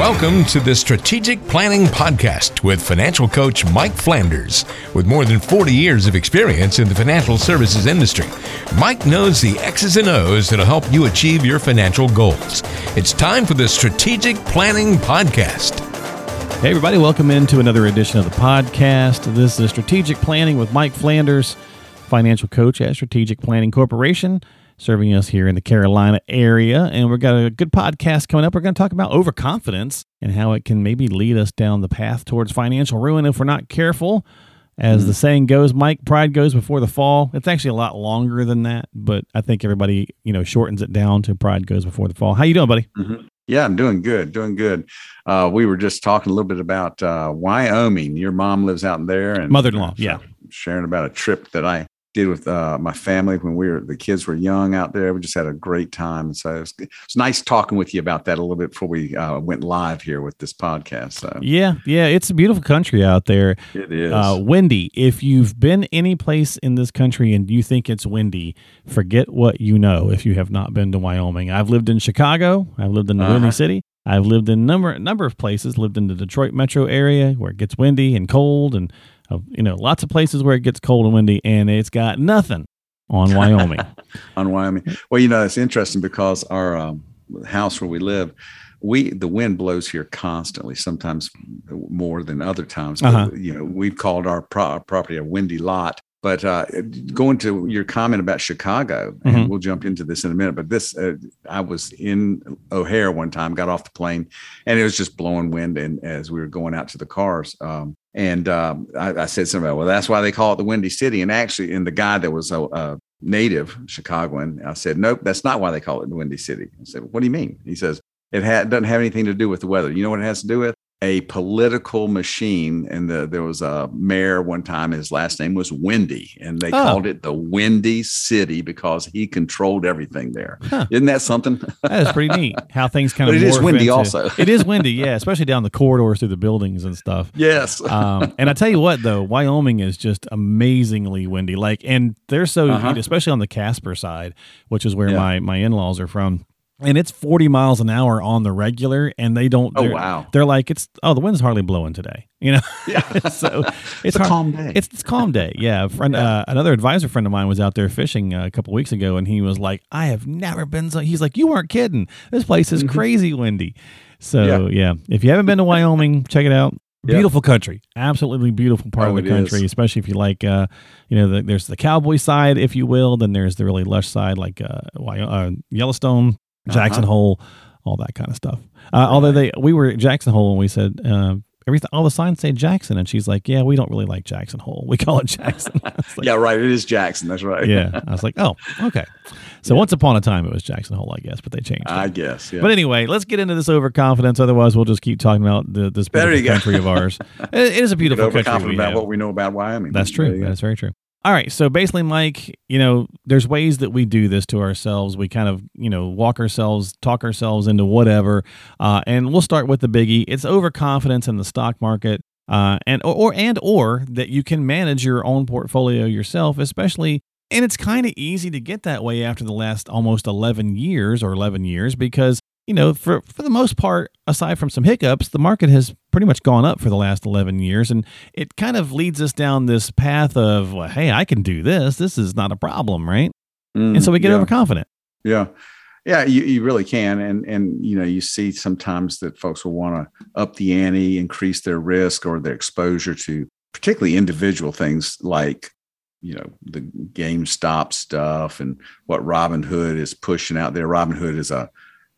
Welcome to the Strategic Planning Podcast with financial coach Mike Flanders. With more than 40 years of experience in the financial services industry, Mike knows the X's and O's that'll help you achieve your financial goals. It's time for the Strategic Planning Podcast. Hey, everybody, welcome into another edition of the podcast. This is Strategic Planning with Mike Flanders, financial coach at Strategic Planning Corporation serving us here in the Carolina area. And we've got a good podcast coming up. We're going to talk about overconfidence and how it can maybe lead us down the path towards financial ruin if we're not careful. As mm-hmm. the saying goes, Mike, pride goes before the fall. It's actually a lot longer than that, but I think everybody, you know, shortens it down to pride goes before the fall. How you doing, buddy? Mm-hmm. Yeah, I'm doing good, doing good. Uh, we were just talking a little bit about uh, Wyoming. Your mom lives out there, and mother-in-law, yeah, sharing about a trip that I did with uh, my family when we were the kids were young out there. We just had a great time. So it's, it's nice talking with you about that a little bit before we uh, went live here with this podcast. So yeah, yeah, it's a beautiful country out there. It is uh, windy. If you've been any place in this country and you think it's windy, forget what you know. If you have not been to Wyoming, I've lived in Chicago. I've lived in the uh-huh. windy city. I've lived in number number of places. Lived in the Detroit metro area where it gets windy and cold and you know, lots of places where it gets cold and windy, and it's got nothing on Wyoming. on Wyoming. Well, you know, it's interesting because our um, house where we live, we the wind blows here constantly. Sometimes more than other times. Uh-huh. But, you know, we've called our pro- property a windy lot but uh, going to your comment about Chicago, and mm-hmm. we'll jump into this in a minute. But this, uh, I was in O'Hare one time, got off the plane, and it was just blowing wind. And as we were going out to the cars, um, and um, I, I, said something about, well, that's why they call it the Windy City. And actually, in the guy that was a, a native Chicagoan, I said, nope, that's not why they call it the Windy City. I said, what do you mean? He says, it ha- doesn't have anything to do with the weather. You know what it has to do with? A political machine. And the, there was a mayor one time, his last name was Windy, and they oh. called it the Windy City because he controlled everything there. Huh. not that something? that is pretty neat. How things kind but of it is windy into, also. it is windy, yeah, especially down the corridors through the buildings and stuff. Yes. um, and I tell you what, though, Wyoming is just amazingly windy. Like, and they're so, uh-huh. especially on the Casper side, which is where yeah. my my in laws are from and it's 40 miles an hour on the regular and they don't oh wow they're like it's oh the wind's hardly blowing today you know yeah so it's, it's a hard, calm day it's, it's calm day yeah, friend, yeah. Uh, another advisor friend of mine was out there fishing a couple weeks ago and he was like i have never been so he's like you weren't kidding this place is mm-hmm. crazy windy so yeah. yeah if you haven't been to wyoming check it out Beautiful yep. country, absolutely beautiful part oh, of the country, is. especially if you like, uh, you know, the, there's the cowboy side, if you will. Then there's the really lush side, like uh, uh Yellowstone, Jackson uh-huh. Hole, all that kind of stuff. Uh, right. Although they, we were at Jackson Hole and we said uh, everything, all the signs say Jackson, and she's like, "Yeah, we don't really like Jackson Hole. We call it Jackson." like, yeah, right. It is Jackson. That's right. yeah, I was like, "Oh, okay." So yeah. once upon a time, it was Jackson Hole, I guess, but they changed. It. I guess. Yeah. But anyway, let's get into this overconfidence. Otherwise, we'll just keep talking about the, this beautiful country of ours. it is a beautiful country. about what we know about Wyoming. That's true. That's very true. All right. So basically, Mike, you know, there's ways that we do this to ourselves. We kind of, you know, walk ourselves, talk ourselves into whatever. Uh, and we'll start with the biggie. It's overconfidence in the stock market. Uh, and or and or that you can manage your own portfolio yourself, especially and it's kind of easy to get that way after the last almost 11 years or 11 years because you know, for, for the most part, aside from some hiccups, the market has pretty much gone up for the last 11 years. And it kind of leads us down this path of, well, hey, I can do this. This is not a problem, right? Mm, and so we get yeah. overconfident. Yeah. Yeah, you, you really can. And, and, you know, you see sometimes that folks will want to up the ante, increase their risk or their exposure to particularly individual things like you know the GameStop stuff and what Robinhood is pushing out there. Robinhood is a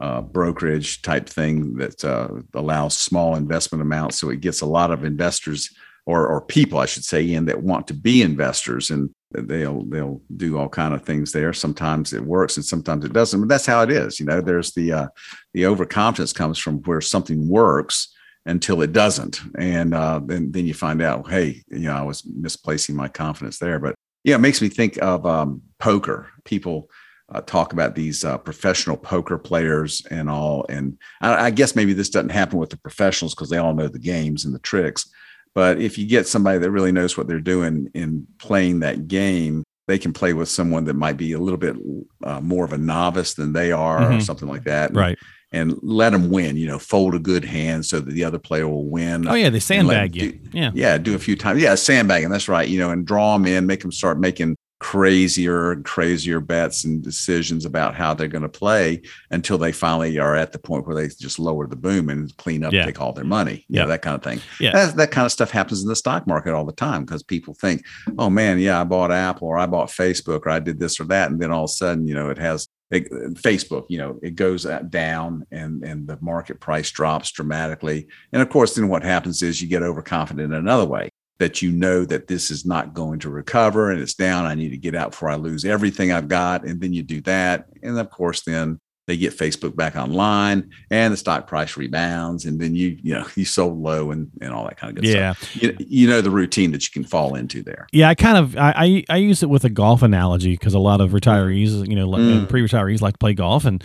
uh, brokerage type thing that uh, allows small investment amounts. So it gets a lot of investors or, or people, I should say, in that want to be investors, and they'll they'll do all kind of things there. Sometimes it works, and sometimes it doesn't. But that's how it is. You know, there's the uh, the overconfidence comes from where something works until it doesn't, and uh, then then you find out, hey, you know, I was misplacing my confidence there. But yeah, it makes me think of um, poker. People uh, talk about these uh, professional poker players and all. And I, I, guess maybe this doesn't happen with the professionals because they all know the games and the tricks. But if you get somebody that really knows what they're doing in playing that game, they can play with someone that might be a little bit uh, more of a novice than they are, mm-hmm. or something like that. And, right. and let them win. You know, fold a good hand so that the other player will win. Oh yeah, they sandbag you. Do, yeah, yeah, do a few times. Yeah, sandbagging. That's right. You know, and draw them in, make them start making crazier and crazier bets and decisions about how they're going to play until they finally are at the point where they just lower the boom and clean up, yeah. take all their money, yeah, that kind of thing. Yeah, that, that kind of stuff happens in the stock market all the time because people think, oh man, yeah, I bought Apple or I bought Facebook or I did this or that, and then all of a sudden, you know, it has it, Facebook, you know, it goes uh, down and and the market price drops dramatically. And of course, then what happens is you get overconfident in another way that you know that this is not going to recover and it's down. I need to get out before I lose everything I've got. And then you do that. And of course, then they get Facebook back online and the stock price rebounds. And then you, you know, you sold low and, and all that kind of good yeah. stuff. You, you know, the routine that you can fall into there. Yeah. I kind of, I, I, I use it with a golf analogy because a lot of retirees, you know, mm. pre-retirees like to play golf and,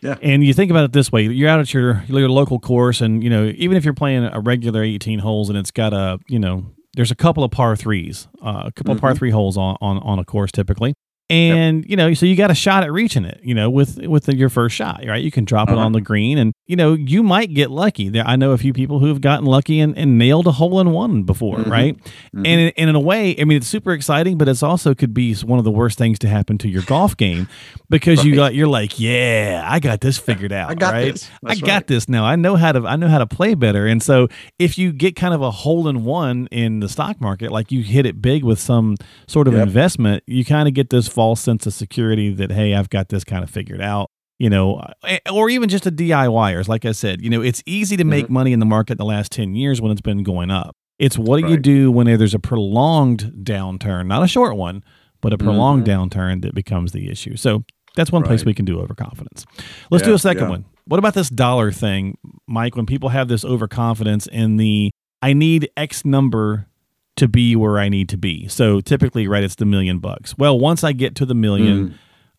yeah. And you think about it this way: you're out at your your local course, and you know, even if you're playing a regular 18 holes and it's got a you know there's a couple of par threes, uh, a couple mm-hmm. of par mm-hmm. three holes on, on, on a course typically and yep. you know so you got a shot at reaching it you know with with the, your first shot right you can drop uh-huh. it on the green and you know you might get lucky there i know a few people who've gotten lucky and, and nailed a hole in one before mm-hmm. right mm-hmm. and, in, and in a way i mean it's super exciting but it's also could be one of the worst things to happen to your golf game because right. you got you're like yeah i got this figured out i got right this i got right. this now i know how to i know how to play better and so if you get kind of a hole in one in the stock market like you hit it big with some sort of yep. investment you kind of get this false sense of security that hey, I've got this kind of figured out. You know, or even just a DIYers. Like I said, you know, it's easy to make mm-hmm. money in the market in the last 10 years when it's been going up. It's what do right. you do when there's a prolonged downturn, not a short one, but a prolonged mm-hmm. downturn that becomes the issue. So that's one right. place we can do overconfidence. Let's yeah, do a second yeah. one. What about this dollar thing, Mike? When people have this overconfidence in the I need X number to be where I need to be. So typically, right, it's the million bucks. Well, once I get to the million, mm.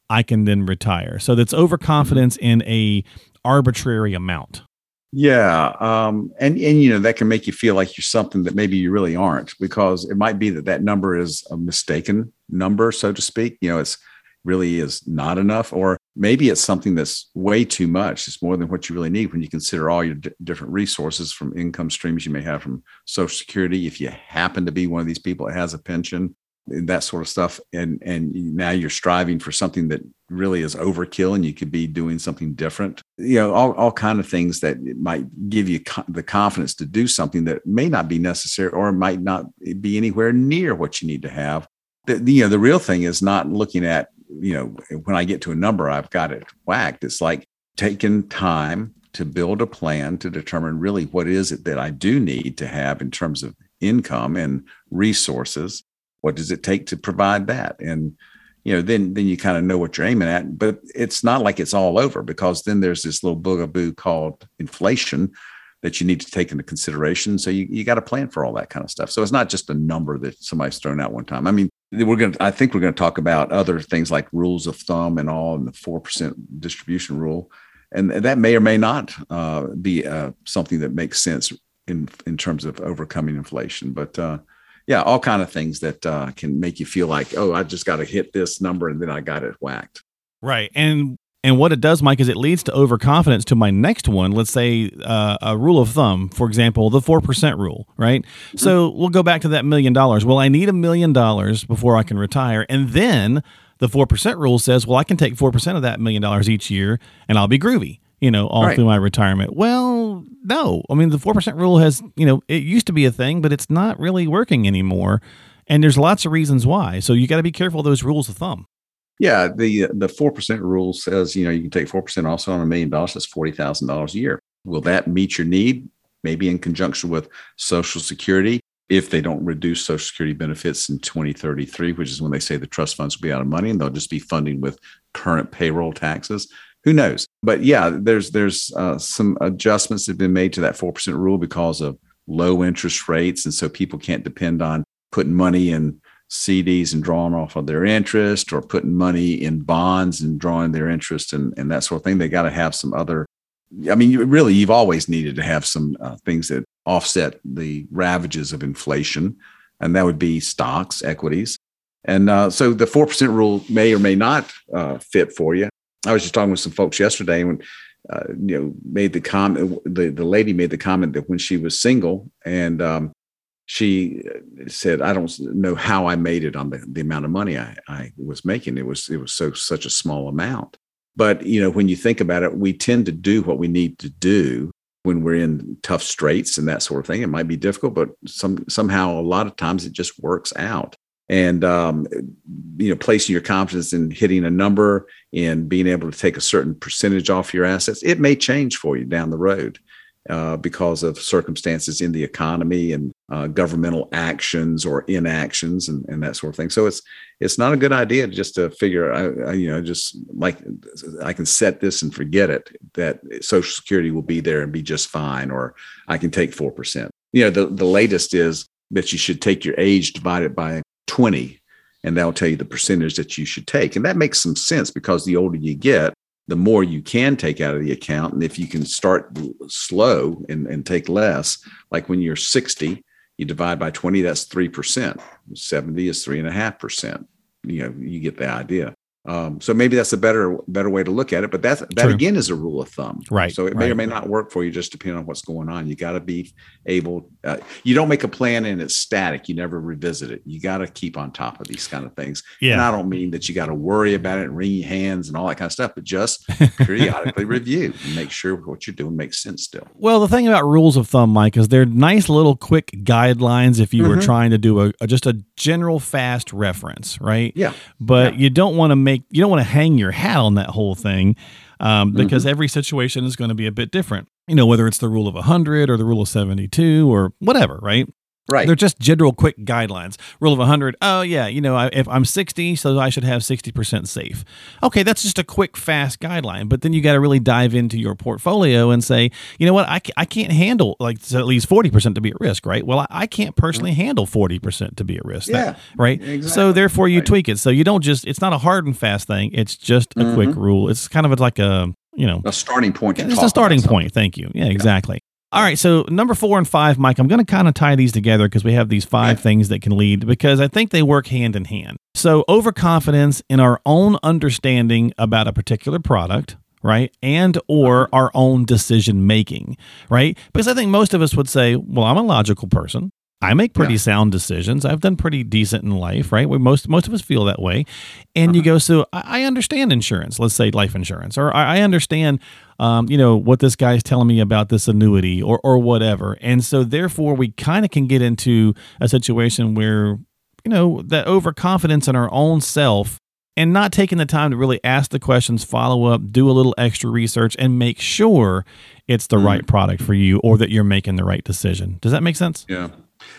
I can then retire. So that's overconfidence mm. in a arbitrary amount. Yeah, um, and and you know that can make you feel like you're something that maybe you really aren't, because it might be that that number is a mistaken number, so to speak. You know, it's really is not enough or maybe it's something that's way too much. It's more than what you really need when you consider all your d- different resources from income streams you may have from social security. If you happen to be one of these people that has a pension eh, that sort of stuff and and now you're striving for something that really is overkill and you could be doing something different. You know all, all kind of things that might give you co- the confidence to do something that may not be necessary or might not eh, be anywhere near what you need to have. The, you know the real thing is not looking at you know, when I get to a number, I've got it whacked. It's like taking time to build a plan to determine really what is it that I do need to have in terms of income and resources. What does it take to provide that? And you know, then then you kind of know what you're aiming at. But it's not like it's all over because then there's this little boogaboo called inflation that you need to take into consideration. So you, you got to plan for all that kind of stuff. So it's not just a number that somebody's thrown out one time. I mean, we're going to i think we're going to talk about other things like rules of thumb and all and the 4% distribution rule. And that may or may not uh, be uh, something that makes sense in in terms of overcoming inflation. But uh, yeah all kind of things that uh, can make you feel like oh i just got to hit this number and then i got it whacked. Right. And and what it does, Mike, is it leads to overconfidence to my next one. Let's say uh, a rule of thumb, for example, the 4% rule, right? Mm-hmm. So we'll go back to that million dollars. Well, I need a million dollars before I can retire. And then the 4% rule says, well, I can take 4% of that million dollars each year and I'll be groovy, you know, all right. through my retirement. Well, no. I mean, the 4% rule has, you know, it used to be a thing, but it's not really working anymore. And there's lots of reasons why. So you got to be careful of those rules of thumb. Yeah, the the four percent rule says you know you can take four percent also on a million dollars. That's forty thousand dollars a year. Will that meet your need? Maybe in conjunction with Social Security, if they don't reduce Social Security benefits in 2033, which is when they say the trust funds will be out of money and they'll just be funding with current payroll taxes. Who knows? But yeah, there's there's uh, some adjustments that have been made to that four percent rule because of low interest rates, and so people can't depend on putting money in CDs and drawing off of their interest or putting money in bonds and drawing their interest and, and that sort of thing. They got to have some other, I mean, you, really, you've always needed to have some uh, things that offset the ravages of inflation. And that would be stocks, equities. And uh, so the 4% rule may or may not uh, fit for you. I was just talking with some folks yesterday when uh, you know, made the comment. The the lady made the comment that when she was single and um, she said, "I don't know how I made it on the, the amount of money I, I was making. It was it was so such a small amount." But you know, when you think about it, we tend to do what we need to do when we're in tough straits and that sort of thing. It might be difficult, but some somehow a lot of times it just works out. And um, you know, placing your confidence in hitting a number and being able to take a certain percentage off your assets, it may change for you down the road uh, because of circumstances in the economy and uh, governmental actions or inactions and, and that sort of thing. So it's it's not a good idea just to figure, I, I, you know, just like I can set this and forget it. That Social Security will be there and be just fine, or I can take four percent. You know, the the latest is that you should take your age divided by twenty, and that'll tell you the percentage that you should take, and that makes some sense because the older you get, the more you can take out of the account. And if you can start slow and, and take less, like when you're 60, you divide by 20, that's 3%. 70 is 3.5%. You know, you get the idea. Um, so maybe that's a better better way to look at it. But that's that True. again is a rule of thumb, right? So it may right. or may not work for you, just depending on what's going on. You got to be able. Uh, you don't make a plan and it's static. You never revisit it. You got to keep on top of these kind of things. Yeah. And I don't mean that you got to worry about it and wring your hands and all that kind of stuff, but just periodically review and make sure what you're doing makes sense still. Well, the thing about rules of thumb, Mike, is they're nice little quick guidelines if you mm-hmm. were trying to do a, a, just a general fast reference, right? Yeah. But yeah. you don't want to make you don't want to hang your hat on that whole thing um, because mm-hmm. every situation is going to be a bit different. You know, whether it's the rule of 100 or the rule of 72 or whatever, right? Right. They're just general quick guidelines. Rule of 100. Oh, yeah. You know, if I'm 60, so I should have 60% safe. Okay. That's just a quick, fast guideline. But then you got to really dive into your portfolio and say, you know what? I, I can't handle like at least 40% to be at risk, right? Well, I, I can't personally handle 40% to be at risk. Yeah. That, right. Exactly. So therefore you right. tweak it. So you don't just, it's not a hard and fast thing. It's just a mm-hmm. quick rule. It's kind of like a, you know, a starting point. It's a starting point. Thank you. Yeah, exactly. All right, so number four and five, Mike, I'm going to kind of tie these together because we have these five things that can lead because I think they work hand in hand. So, overconfidence in our own understanding about a particular product, right? And or uh-huh. our own decision making, right? Because I think most of us would say, well, I'm a logical person. I make pretty yeah. sound decisions. I've done pretty decent in life, right? We most most of us feel that way. And uh-huh. you go, so I, I, understand insurance. Let's say life insurance, or I, I understand, um, you know, what this guy's telling me about this annuity, or or whatever. And so therefore, we kind of can get into a situation where, you know, that overconfidence in our own self and not taking the time to really ask the questions, follow up, do a little extra research, and make sure it's the mm right product for you or that you're making the right decision. Does that make sense? Yeah.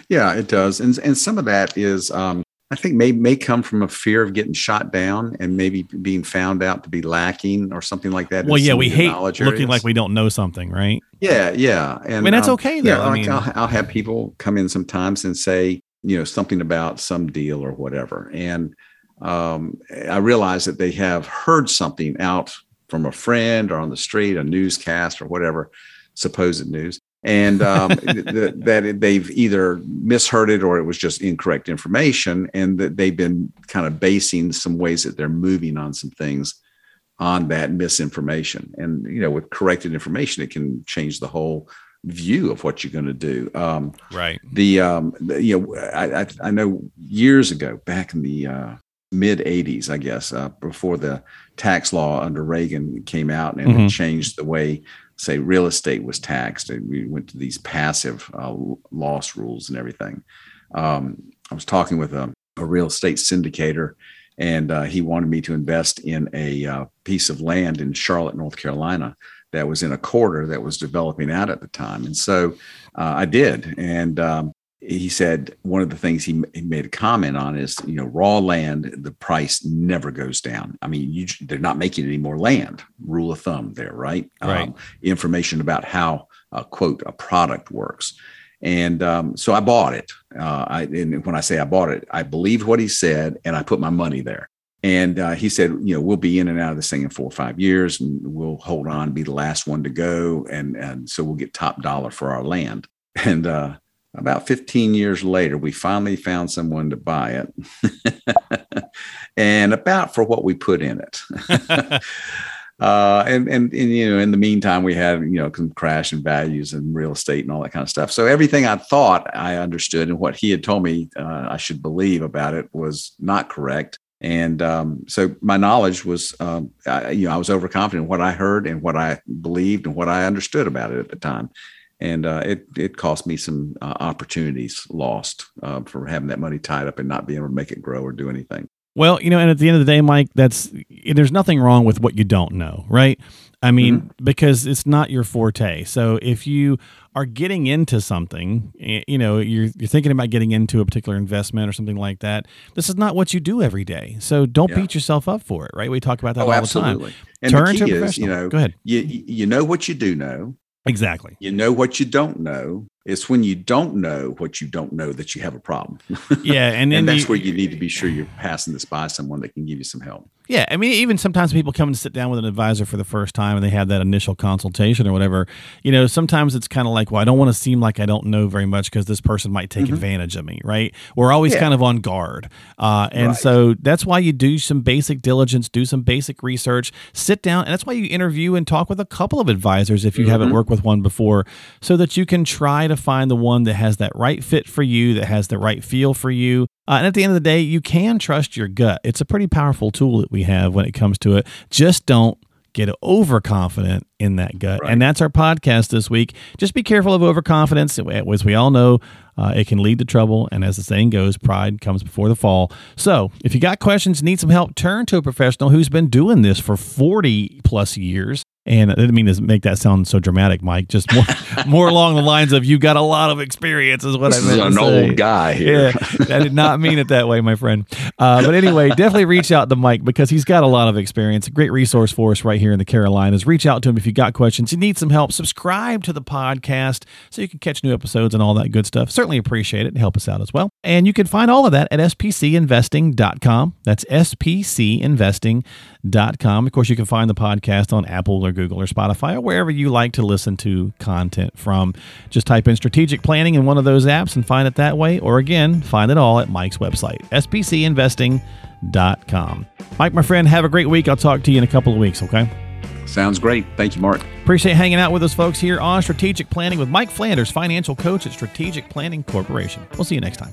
Yeah, it does, and and some of that is, um, I think, may may come from a fear of getting shot down and maybe being found out to be lacking or something like that. Well, yeah, we hate looking areas. like we don't know something, right? Yeah, yeah, and I mean that's um, okay though. Yeah, I mean, I'll, I'll have people come in sometimes and say, you know, something about some deal or whatever, and um, I realize that they have heard something out from a friend or on the street, a newscast or whatever, supposed news, and um, th- that they've either misheard it or it was just incorrect information, and that they've been kind of basing some ways that they're moving on some things on that misinformation. And you know, with corrected information, it can change the whole view of what you're going to do. Um, right. The, um, the, you know, I, I, I know years ago, back in the uh, mid 80s, I guess, uh, before the tax law under Reagan came out and mm-hmm. it changed the way say real estate was taxed. And we went to these passive uh, loss rules and everything. Um, I was talking with a, a real estate syndicator, and uh, he wanted me to invest in a uh, piece of land in Charlotte, North Carolina, that was in a quarter that was developing out at the time. And so uh, I did. And um, he said one of the things he, he made a comment on is you know raw land the price never goes down. I mean you, they're not making any more land rule of thumb there right? Right. Um, information about how uh, quote a product works. And um, so i bought it. Uh, I, and when i say i bought it i believed what he said and i put my money there. And uh, he said, you know, we'll be in and out of this thing in four or five years, and we'll hold on, be the last one to go, and and so we'll get top dollar for our land. And uh, about 15 years later, we finally found someone to buy it, and about for what we put in it. Uh, and, and, and, you know, in the meantime, we had, you know, some crash in values and real estate and all that kind of stuff. So everything I thought I understood and what he had told me uh, I should believe about it was not correct. And um, so my knowledge was, um, I, you know, I was overconfident in what I heard and what I believed and what I understood about it at the time. And uh, it it cost me some uh, opportunities lost uh, for having that money tied up and not being able to make it grow or do anything. Well, you know, and at the end of the day, Mike, that's there's nothing wrong with what you don't know, right? I mean, mm-hmm. because it's not your forte. So if you are getting into something, you know, you're you're thinking about getting into a particular investment or something like that. This is not what you do every day. So don't yeah. beat yourself up for it, right? We talk about that oh, all absolutely. the time. And Turn the key is, you know, go ahead. You you know what you do know. Exactly. You know what you don't know. It's when you don't know what you don't know that you have a problem. Yeah, and, and that's you, where you need to be sure you're passing this by someone that can give you some help. Yeah, I mean, even sometimes people come and sit down with an advisor for the first time and they have that initial consultation or whatever. You know, sometimes it's kind of like, well, I don't want to seem like I don't know very much because this person might take mm-hmm. advantage of me, right? We're always yeah. kind of on guard. Uh, and right. so that's why you do some basic diligence, do some basic research, sit down. And that's why you interview and talk with a couple of advisors if you mm-hmm. haven't worked with one before so that you can try to find the one that has that right fit for you, that has the right feel for you. Uh, and at the end of the day, you can trust your gut. It's a pretty powerful tool that we have when it comes to it. Just don't get overconfident in that gut. Right. And that's our podcast this week. Just be careful of overconfidence. As we all know, uh, it can lead to trouble. And as the saying goes, pride comes before the fall. So if you got questions, need some help, turn to a professional who's been doing this for 40 plus years. And I didn't mean to make that sound so dramatic, Mike. Just more, more along the lines of you got a lot of experience, is what this I meant. Is an say. old guy here. Yeah, I did not mean it that way, my friend. Uh, but anyway, definitely reach out to Mike because he's got a lot of experience. A great resource for us right here in the Carolinas. Reach out to him if you got questions. You need some help. Subscribe to the podcast so you can catch new episodes and all that good stuff. Certainly appreciate it and help us out as well. And you can find all of that at spcinvesting.com. That's spcinvesting.com. Of course, you can find the podcast on Apple or Google or Spotify or wherever you like to listen to content from. Just type in strategic planning in one of those apps and find it that way. Or again, find it all at Mike's website, spcinvesting.com. Mike, my friend, have a great week. I'll talk to you in a couple of weeks, okay? Sounds great. Thank you, Mark. Appreciate hanging out with us, folks, here on Strategic Planning with Mike Flanders, financial coach at Strategic Planning Corporation. We'll see you next time.